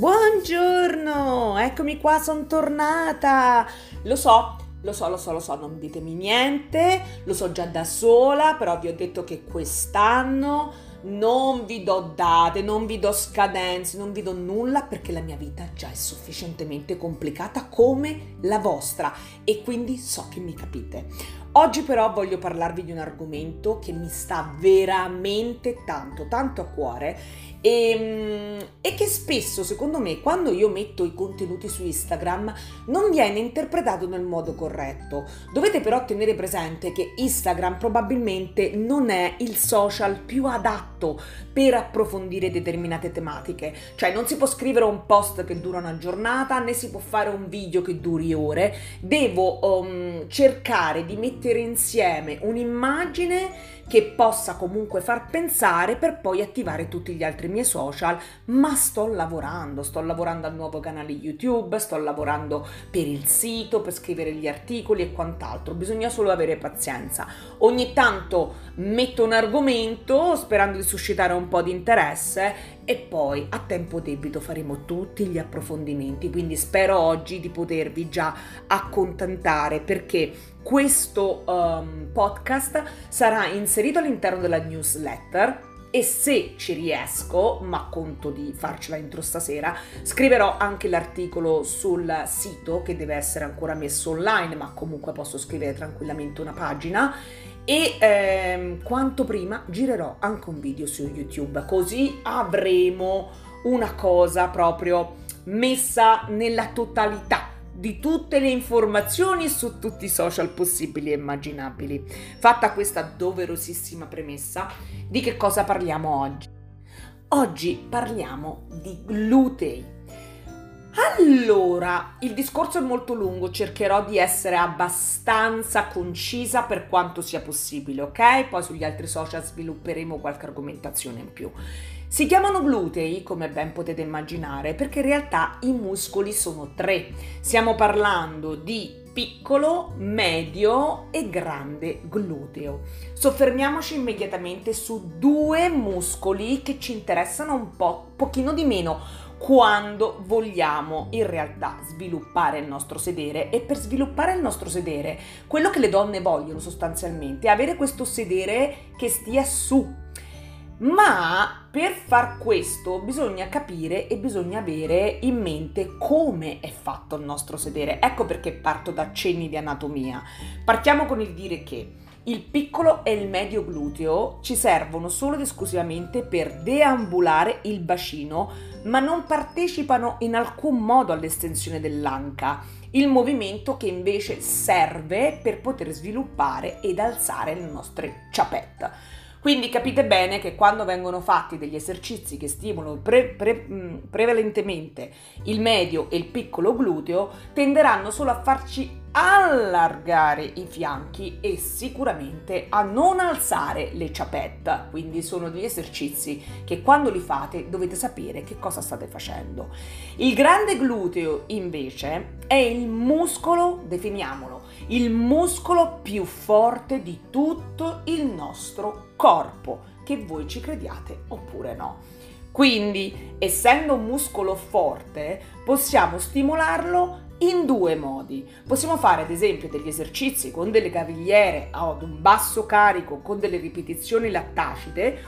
Buongiorno, eccomi qua, sono tornata. Lo so, lo so, lo so, lo so, non ditemi niente, lo so già da sola, però vi ho detto che quest'anno non vi do date, non vi do scadenze, non vi do nulla perché la mia vita già è sufficientemente complicata come la vostra e quindi so che mi capite. Oggi però voglio parlarvi di un argomento che mi sta veramente tanto, tanto a cuore e, ehm, e, che spesso, secondo me, quando io metto i contenuti su Instagram non viene interpretato nel modo corretto. Dovete però tenere presente che Instagram probabilmente non è il social più adatto per approfondire determinate tematiche. Cioè non si può scrivere un post che dura una giornata, né si può fare un video che duri ore. Devo um, cercare di mettere insieme un'immagine che possa comunque far pensare per poi attivare tutti gli altri miei social, ma sto lavorando, sto lavorando al nuovo canale YouTube, sto lavorando per il sito, per scrivere gli articoli e quant'altro, bisogna solo avere pazienza. Ogni tanto metto un argomento sperando di suscitare un po' di interesse e poi a tempo debito faremo tutti gli approfondimenti, quindi spero oggi di potervi già accontentare perché questo um, podcast sarà inserito all'interno della newsletter e se ci riesco, ma conto di farcela entro stasera, scriverò anche l'articolo sul sito che deve essere ancora messo online, ma comunque posso scrivere tranquillamente una pagina e ehm, quanto prima girerò anche un video su YouTube, così avremo una cosa proprio messa nella totalità di tutte le informazioni su tutti i social possibili e immaginabili. Fatta questa doverosissima premessa, di che cosa parliamo oggi? Oggi parliamo di glutei. Allora, il discorso è molto lungo, cercherò di essere abbastanza concisa per quanto sia possibile, ok? Poi sugli altri social svilupperemo qualche argomentazione in più. Si chiamano glutei, come ben potete immaginare, perché in realtà i muscoli sono tre. Stiamo parlando di piccolo, medio e grande gluteo. Soffermiamoci immediatamente su due muscoli che ci interessano un po', pochino di meno quando vogliamo in realtà sviluppare il nostro sedere e per sviluppare il nostro sedere quello che le donne vogliono sostanzialmente è avere questo sedere che stia su ma per far questo bisogna capire e bisogna avere in mente come è fatto il nostro sedere. Ecco perché parto da cenni di anatomia. Partiamo con il dire che il piccolo e il medio gluteo ci servono solo ed esclusivamente per deambulare il bacino, ma non partecipano in alcun modo all'estensione dell'anca, il movimento che invece serve per poter sviluppare ed alzare le nostre ciapette. Quindi capite bene che quando vengono fatti degli esercizi che stimolano pre, pre, prevalentemente il medio e il piccolo gluteo, tenderanno solo a farci allargare i fianchi e sicuramente a non alzare le ciapette. Quindi sono degli esercizi che quando li fate dovete sapere che cosa state facendo. Il grande gluteo invece è il muscolo, definiamolo, il muscolo più forte di tutto il nostro corpo, che voi ci crediate oppure no. Quindi, essendo un muscolo forte, possiamo stimolarlo in due modi. Possiamo fare ad esempio degli esercizi con delle cavigliere ad un basso carico con delle ripetizioni lattacite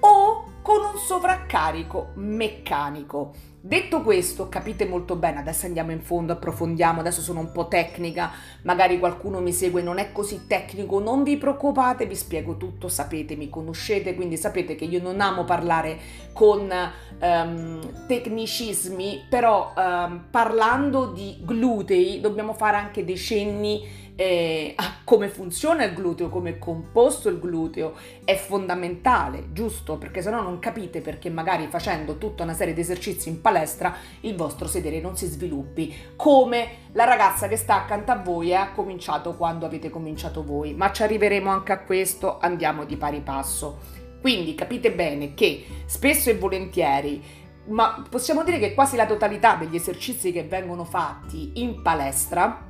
o con un sovraccarico meccanico. Detto questo, capite molto bene, adesso andiamo in fondo, approfondiamo, adesso sono un po' tecnica, magari qualcuno mi segue, non è così tecnico, non vi preoccupate, vi spiego tutto, sapete, mi conoscete, quindi sapete che io non amo parlare con um, tecnicismi, però um, parlando di glutei dobbiamo fare anche dei cenni eh, a come funziona il gluteo, come è composto il gluteo, è fondamentale, giusto? Perché se no non capite perché magari facendo tutta una serie di esercizi in palestra il vostro sedere non si sviluppi, come la ragazza che sta accanto a voi e ha cominciato quando avete cominciato voi, ma ci arriveremo anche a questo, andiamo di pari passo. Quindi capite bene che spesso e volentieri ma possiamo dire che quasi la totalità degli esercizi che vengono fatti in palestra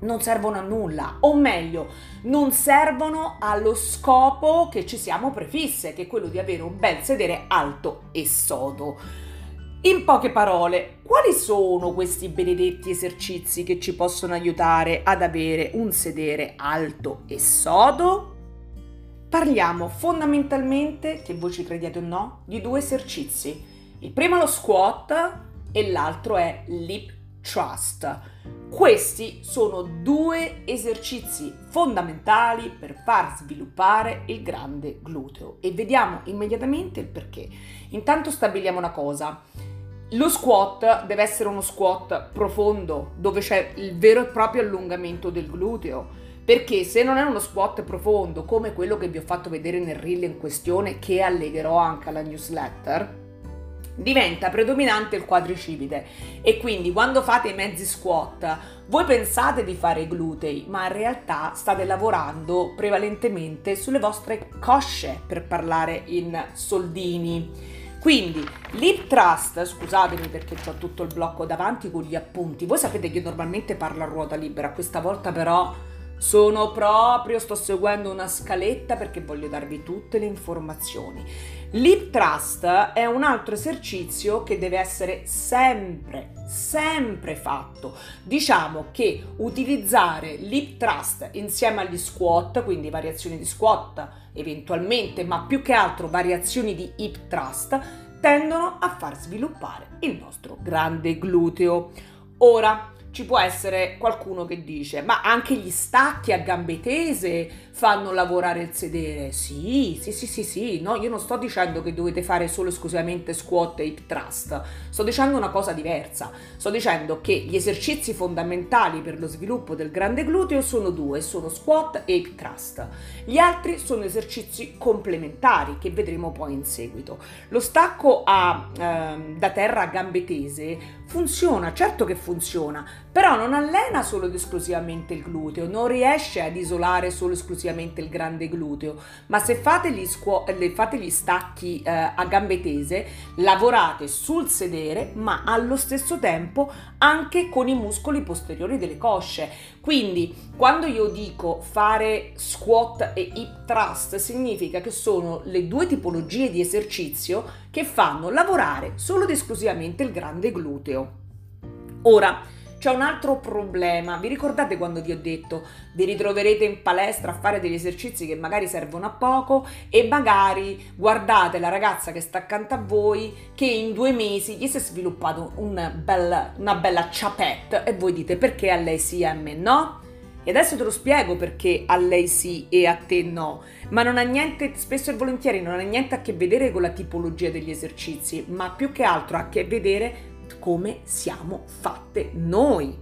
non servono a nulla, o meglio, non servono allo scopo che ci siamo prefisse, che è quello di avere un bel sedere alto e sodo. In poche parole, quali sono questi benedetti esercizi che ci possono aiutare ad avere un sedere alto e sodo? Parliamo fondamentalmente, che voi ci crediate o no, di due esercizi. Il primo è lo squat e l'altro è l'hip Trust. Questi sono due esercizi fondamentali per far sviluppare il grande gluteo e vediamo immediatamente il perché. Intanto stabiliamo una cosa. Lo squat deve essere uno squat profondo dove c'è il vero e proprio allungamento del gluteo. Perché se non è uno squat profondo come quello che vi ho fatto vedere nel reel in questione, che allegherò anche alla newsletter, diventa predominante il quadricipite e quindi quando fate i mezzi squat voi pensate di fare glutei ma in realtà state lavorando prevalentemente sulle vostre cosce per parlare in soldini. Quindi l'hip thrust, scusatemi perché ho tutto il blocco davanti con gli appunti, voi sapete che io normalmente parlo a ruota libera, questa volta però sono proprio, sto seguendo una scaletta perché voglio darvi tutte le informazioni. L'hip thrust è un altro esercizio che deve essere sempre, sempre fatto. Diciamo che utilizzare l'hip thrust insieme agli squat, quindi variazioni di squat eventualmente, ma più che altro variazioni di hip thrust, tendono a far sviluppare il nostro grande gluteo. Ora, ci può essere qualcuno che dice ma anche gli stacchi a gambe tese fanno lavorare il sedere. Sì sì sì sì sì. No io non sto dicendo che dovete fare solo esclusivamente squat e hip thrust. Sto dicendo una cosa diversa. Sto dicendo che gli esercizi fondamentali per lo sviluppo del grande gluteo sono due sono squat e hip thrust. Gli altri sono esercizi complementari che vedremo poi in seguito. Lo stacco a, ehm, da terra a gambe tese funziona certo che funziona però non allena solo ed esclusivamente il gluteo, non riesce ad isolare solo esclusivamente il grande gluteo, ma se fate gli, scuo- fate gli stacchi eh, a gambe tese, lavorate sul sedere, ma allo stesso tempo anche con i muscoli posteriori delle cosce. Quindi, quando io dico fare squat e hip thrust, significa che sono le due tipologie di esercizio che fanno lavorare solo ed esclusivamente il grande gluteo. Ora, c'è un altro problema, vi ricordate quando vi ho detto vi ritroverete in palestra a fare degli esercizi che magari servono a poco e magari guardate la ragazza che sta accanto a voi che in due mesi gli si è sviluppato una bella, una bella ciapette e voi dite perché a lei sì e a me no? E adesso te lo spiego perché a lei sì e a te no, ma non ha niente, spesso e volentieri non ha niente a che vedere con la tipologia degli esercizi, ma più che altro ha a che vedere come siamo fatte noi.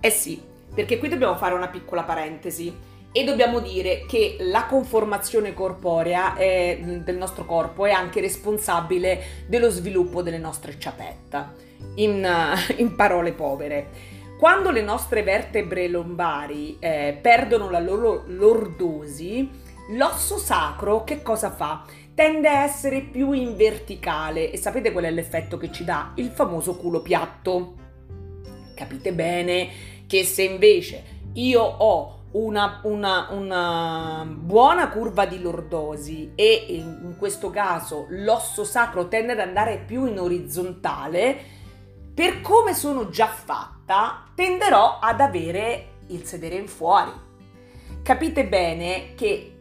Eh sì, perché qui dobbiamo fare una piccola parentesi e dobbiamo dire che la conformazione corporea è, del nostro corpo è anche responsabile dello sviluppo delle nostre ciapetta. In, in parole povere. Quando le nostre vertebre lombari eh, perdono la loro lordosi, l'osso sacro che cosa fa? Tende a essere più in verticale e sapete qual è l'effetto che ci dà? Il famoso culo piatto. Capite bene che se invece io ho una, una, una, buona curva di lordosi e in questo caso l'osso sacro tende ad andare più in orizzontale, per come sono già fatta tenderò ad avere il sedere in fuori. Capite bene che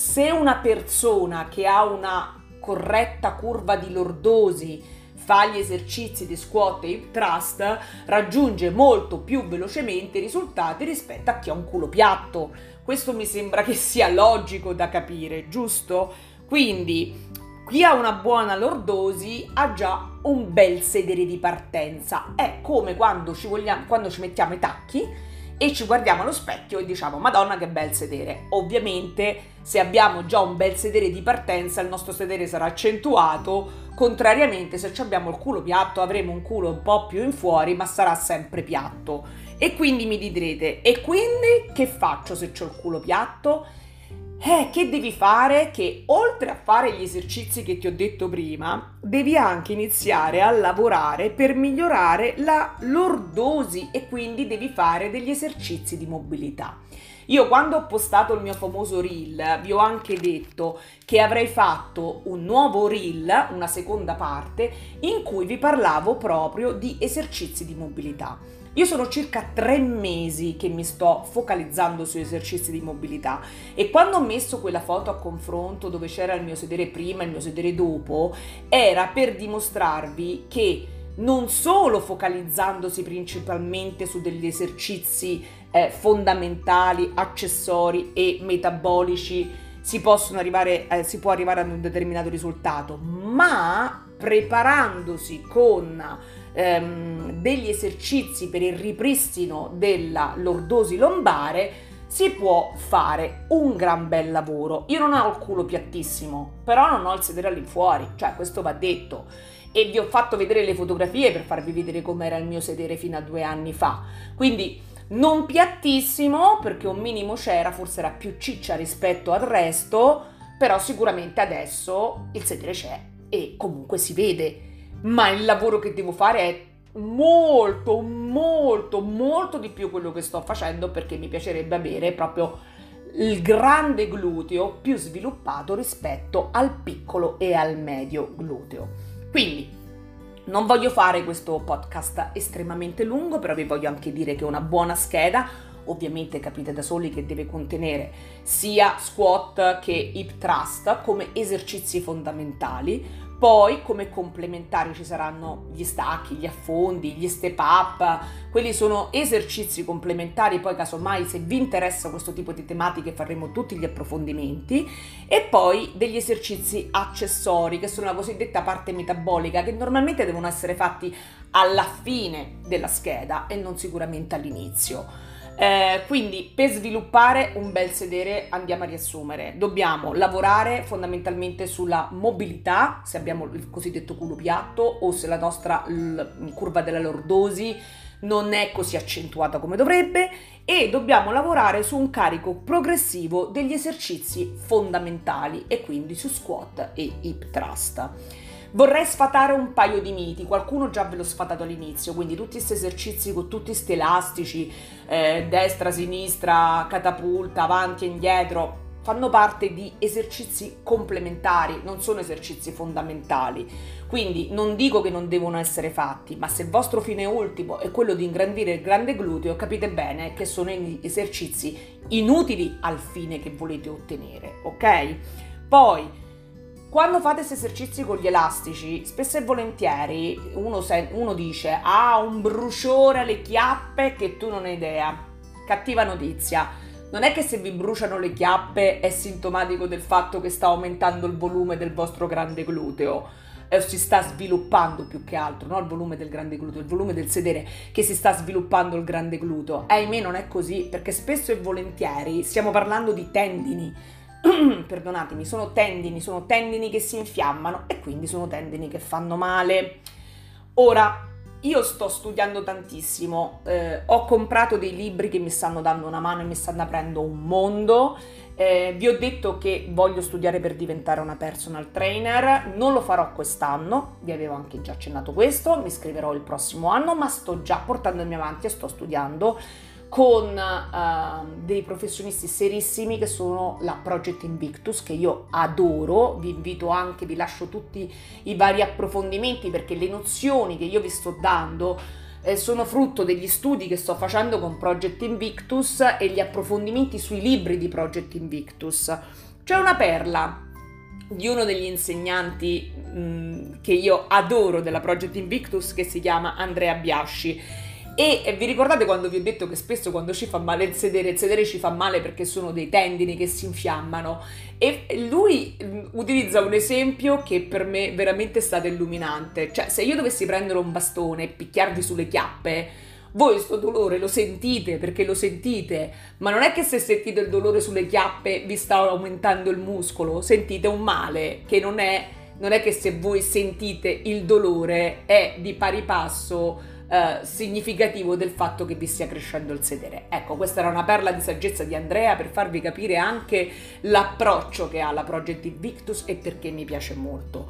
se una persona che ha una corretta curva di lordosi fa gli esercizi di squat e hip thrust, raggiunge molto più velocemente i risultati rispetto a chi ha un culo piatto. Questo mi sembra che sia logico da capire, giusto? Quindi chi ha una buona lordosi ha già un bel sedere di partenza. È come quando ci, vogliamo, quando ci mettiamo i tacchi e ci guardiamo allo specchio e diciamo Madonna che bel sedere. Ovviamente se abbiamo già un bel sedere di partenza il nostro sedere sarà accentuato, contrariamente se abbiamo il culo piatto avremo un culo un po' più in fuori ma sarà sempre piatto. E quindi mi direte, e quindi che faccio se ho il culo piatto? Eh, che devi fare? Che oltre a fare gli esercizi che ti ho detto prima, devi anche iniziare a lavorare per migliorare la lordosi e quindi devi fare degli esercizi di mobilità. Io quando ho postato il mio famoso reel vi ho anche detto che avrei fatto un nuovo reel, una seconda parte, in cui vi parlavo proprio di esercizi di mobilità. Io sono circa tre mesi che mi sto focalizzando sui esercizi di mobilità e quando ho messo quella foto a confronto dove c'era il mio sedere prima e il mio sedere dopo, era per dimostrarvi che non solo focalizzandosi principalmente su degli esercizi eh, fondamentali, accessori e metabolici, si, arrivare, eh, si può arrivare ad un determinato risultato, ma preparandosi con ehm, degli esercizi per il ripristino della lordosi lombare, si può fare un gran bel lavoro. Io non ho il culo piattissimo, però non ho il sedere all'infuori, cioè questo va detto. E vi ho fatto vedere le fotografie per farvi vedere com'era il mio sedere fino a due anni fa. Quindi non piattissimo, perché un minimo c'era, forse era più ciccia rispetto al resto, però sicuramente adesso il sedere c'è e comunque si vede ma il lavoro che devo fare è molto, molto, molto di più quello che sto facendo perché mi piacerebbe avere proprio il grande gluteo più sviluppato rispetto al piccolo e al medio gluteo. Quindi non voglio fare questo podcast estremamente lungo, però vi voglio anche dire che è una buona scheda ovviamente capite da soli che deve contenere sia squat che hip thrust come esercizi fondamentali, poi come complementari ci saranno gli stacchi, gli affondi, gli step up, quelli sono esercizi complementari, poi casomai se vi interessa questo tipo di tematiche faremo tutti gli approfondimenti. E poi degli esercizi accessori che sono la cosiddetta parte metabolica che normalmente devono essere fatti alla fine della scheda e non sicuramente all'inizio. Eh, quindi per sviluppare un bel sedere andiamo a riassumere, dobbiamo lavorare fondamentalmente sulla mobilità, se abbiamo il cosiddetto culo piatto o se la nostra l- curva della lordosi non è così accentuata come dovrebbe e dobbiamo lavorare su un carico progressivo degli esercizi fondamentali e quindi su squat e hip thrust. Vorrei sfatare un paio di miti, qualcuno già ve l'ho sfatato all'inizio, quindi tutti questi esercizi con tutti questi elastici, eh, destra, sinistra, catapulta, avanti e indietro, fanno parte di esercizi complementari, non sono esercizi fondamentali. Quindi non dico che non devono essere fatti, ma se il vostro fine ultimo è quello di ingrandire il grande gluteo, capite bene che sono esercizi inutili al fine che volete ottenere, ok? Poi quando fate questi esercizi con gli elastici, spesso e volentieri uno, se- uno dice ha ah, un bruciore alle chiappe che tu non hai idea. Cattiva notizia. Non è che se vi bruciano le chiappe è sintomatico del fatto che sta aumentando il volume del vostro grande gluteo eh, si sta sviluppando più che altro, no? il volume del grande gluteo, il volume del sedere che si sta sviluppando il grande gluteo. Ahimè non è così perché spesso e volentieri stiamo parlando di tendini perdonatemi, sono tendini, sono tendini che si infiammano e quindi sono tendini che fanno male. Ora, io sto studiando tantissimo, eh, ho comprato dei libri che mi stanno dando una mano e mi stanno aprendo un mondo. Eh, vi ho detto che voglio studiare per diventare una personal trainer, non lo farò quest'anno, vi avevo anche già accennato questo, mi iscriverò il prossimo anno, ma sto già portandomi avanti e sto studiando con uh, dei professionisti serissimi che sono la Project Invictus che io adoro, vi invito anche, vi lascio tutti i vari approfondimenti perché le nozioni che io vi sto dando eh, sono frutto degli studi che sto facendo con Project Invictus e gli approfondimenti sui libri di Project Invictus. C'è una perla di uno degli insegnanti mh, mm, che io adoro della Project Invictus che si chiama Andrea Biasci e vi ricordate quando vi ho detto che spesso quando ci fa male il sedere, il sedere ci fa male perché sono dei tendini che si infiammano? E lui mm, utilizza un esempio che per me veramente è stato illuminante. Cioè, se io dovessi prendere un bastone e picchiarvi sulle chiappe, voi questo dolore lo sentite perché lo sentite, ma non è che se sentite il dolore sulle chiappe vi sta aumentando il muscolo, sentite un male che non è, non è che se voi sentite il dolore è di pari passo eh, significativo del fatto che vi stia crescendo il sedere. Ecco, questa era una perla di saggezza di Andrea per farvi capire anche l'approccio che ha la Project Invictus e perché mi piace molto.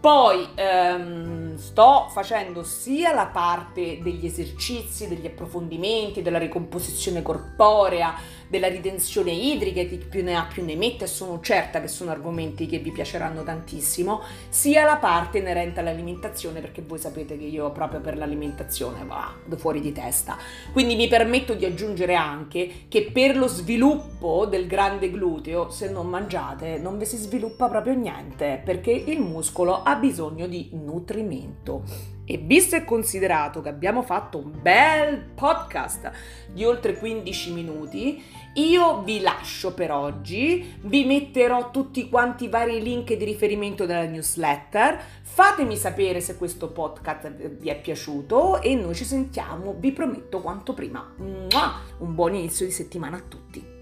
Poi ehm, sto facendo sia la parte degli esercizi, degli approfondimenti, della ricomposizione corporea, della ritenzione idrica, chi più ne ha più ne mette, sono certa che sono argomenti che vi piaceranno tantissimo, sia la parte inerente all'alimentazione, perché voi sapete che io proprio per l'alimentazione vado fuori di testa. Quindi mi permetto di aggiungere anche che per lo sviluppo del grande gluteo, se non mangiate, non vi si sviluppa proprio niente, perché il muscolo ha bisogno di nutrimento. E visto e considerato che abbiamo fatto un bel podcast di oltre 15 minuti, io vi lascio per oggi, vi metterò tutti quanti i vari link di riferimento della newsletter, fatemi sapere se questo podcast vi è piaciuto e noi ci sentiamo, vi prometto quanto prima. Un buon inizio di settimana a tutti.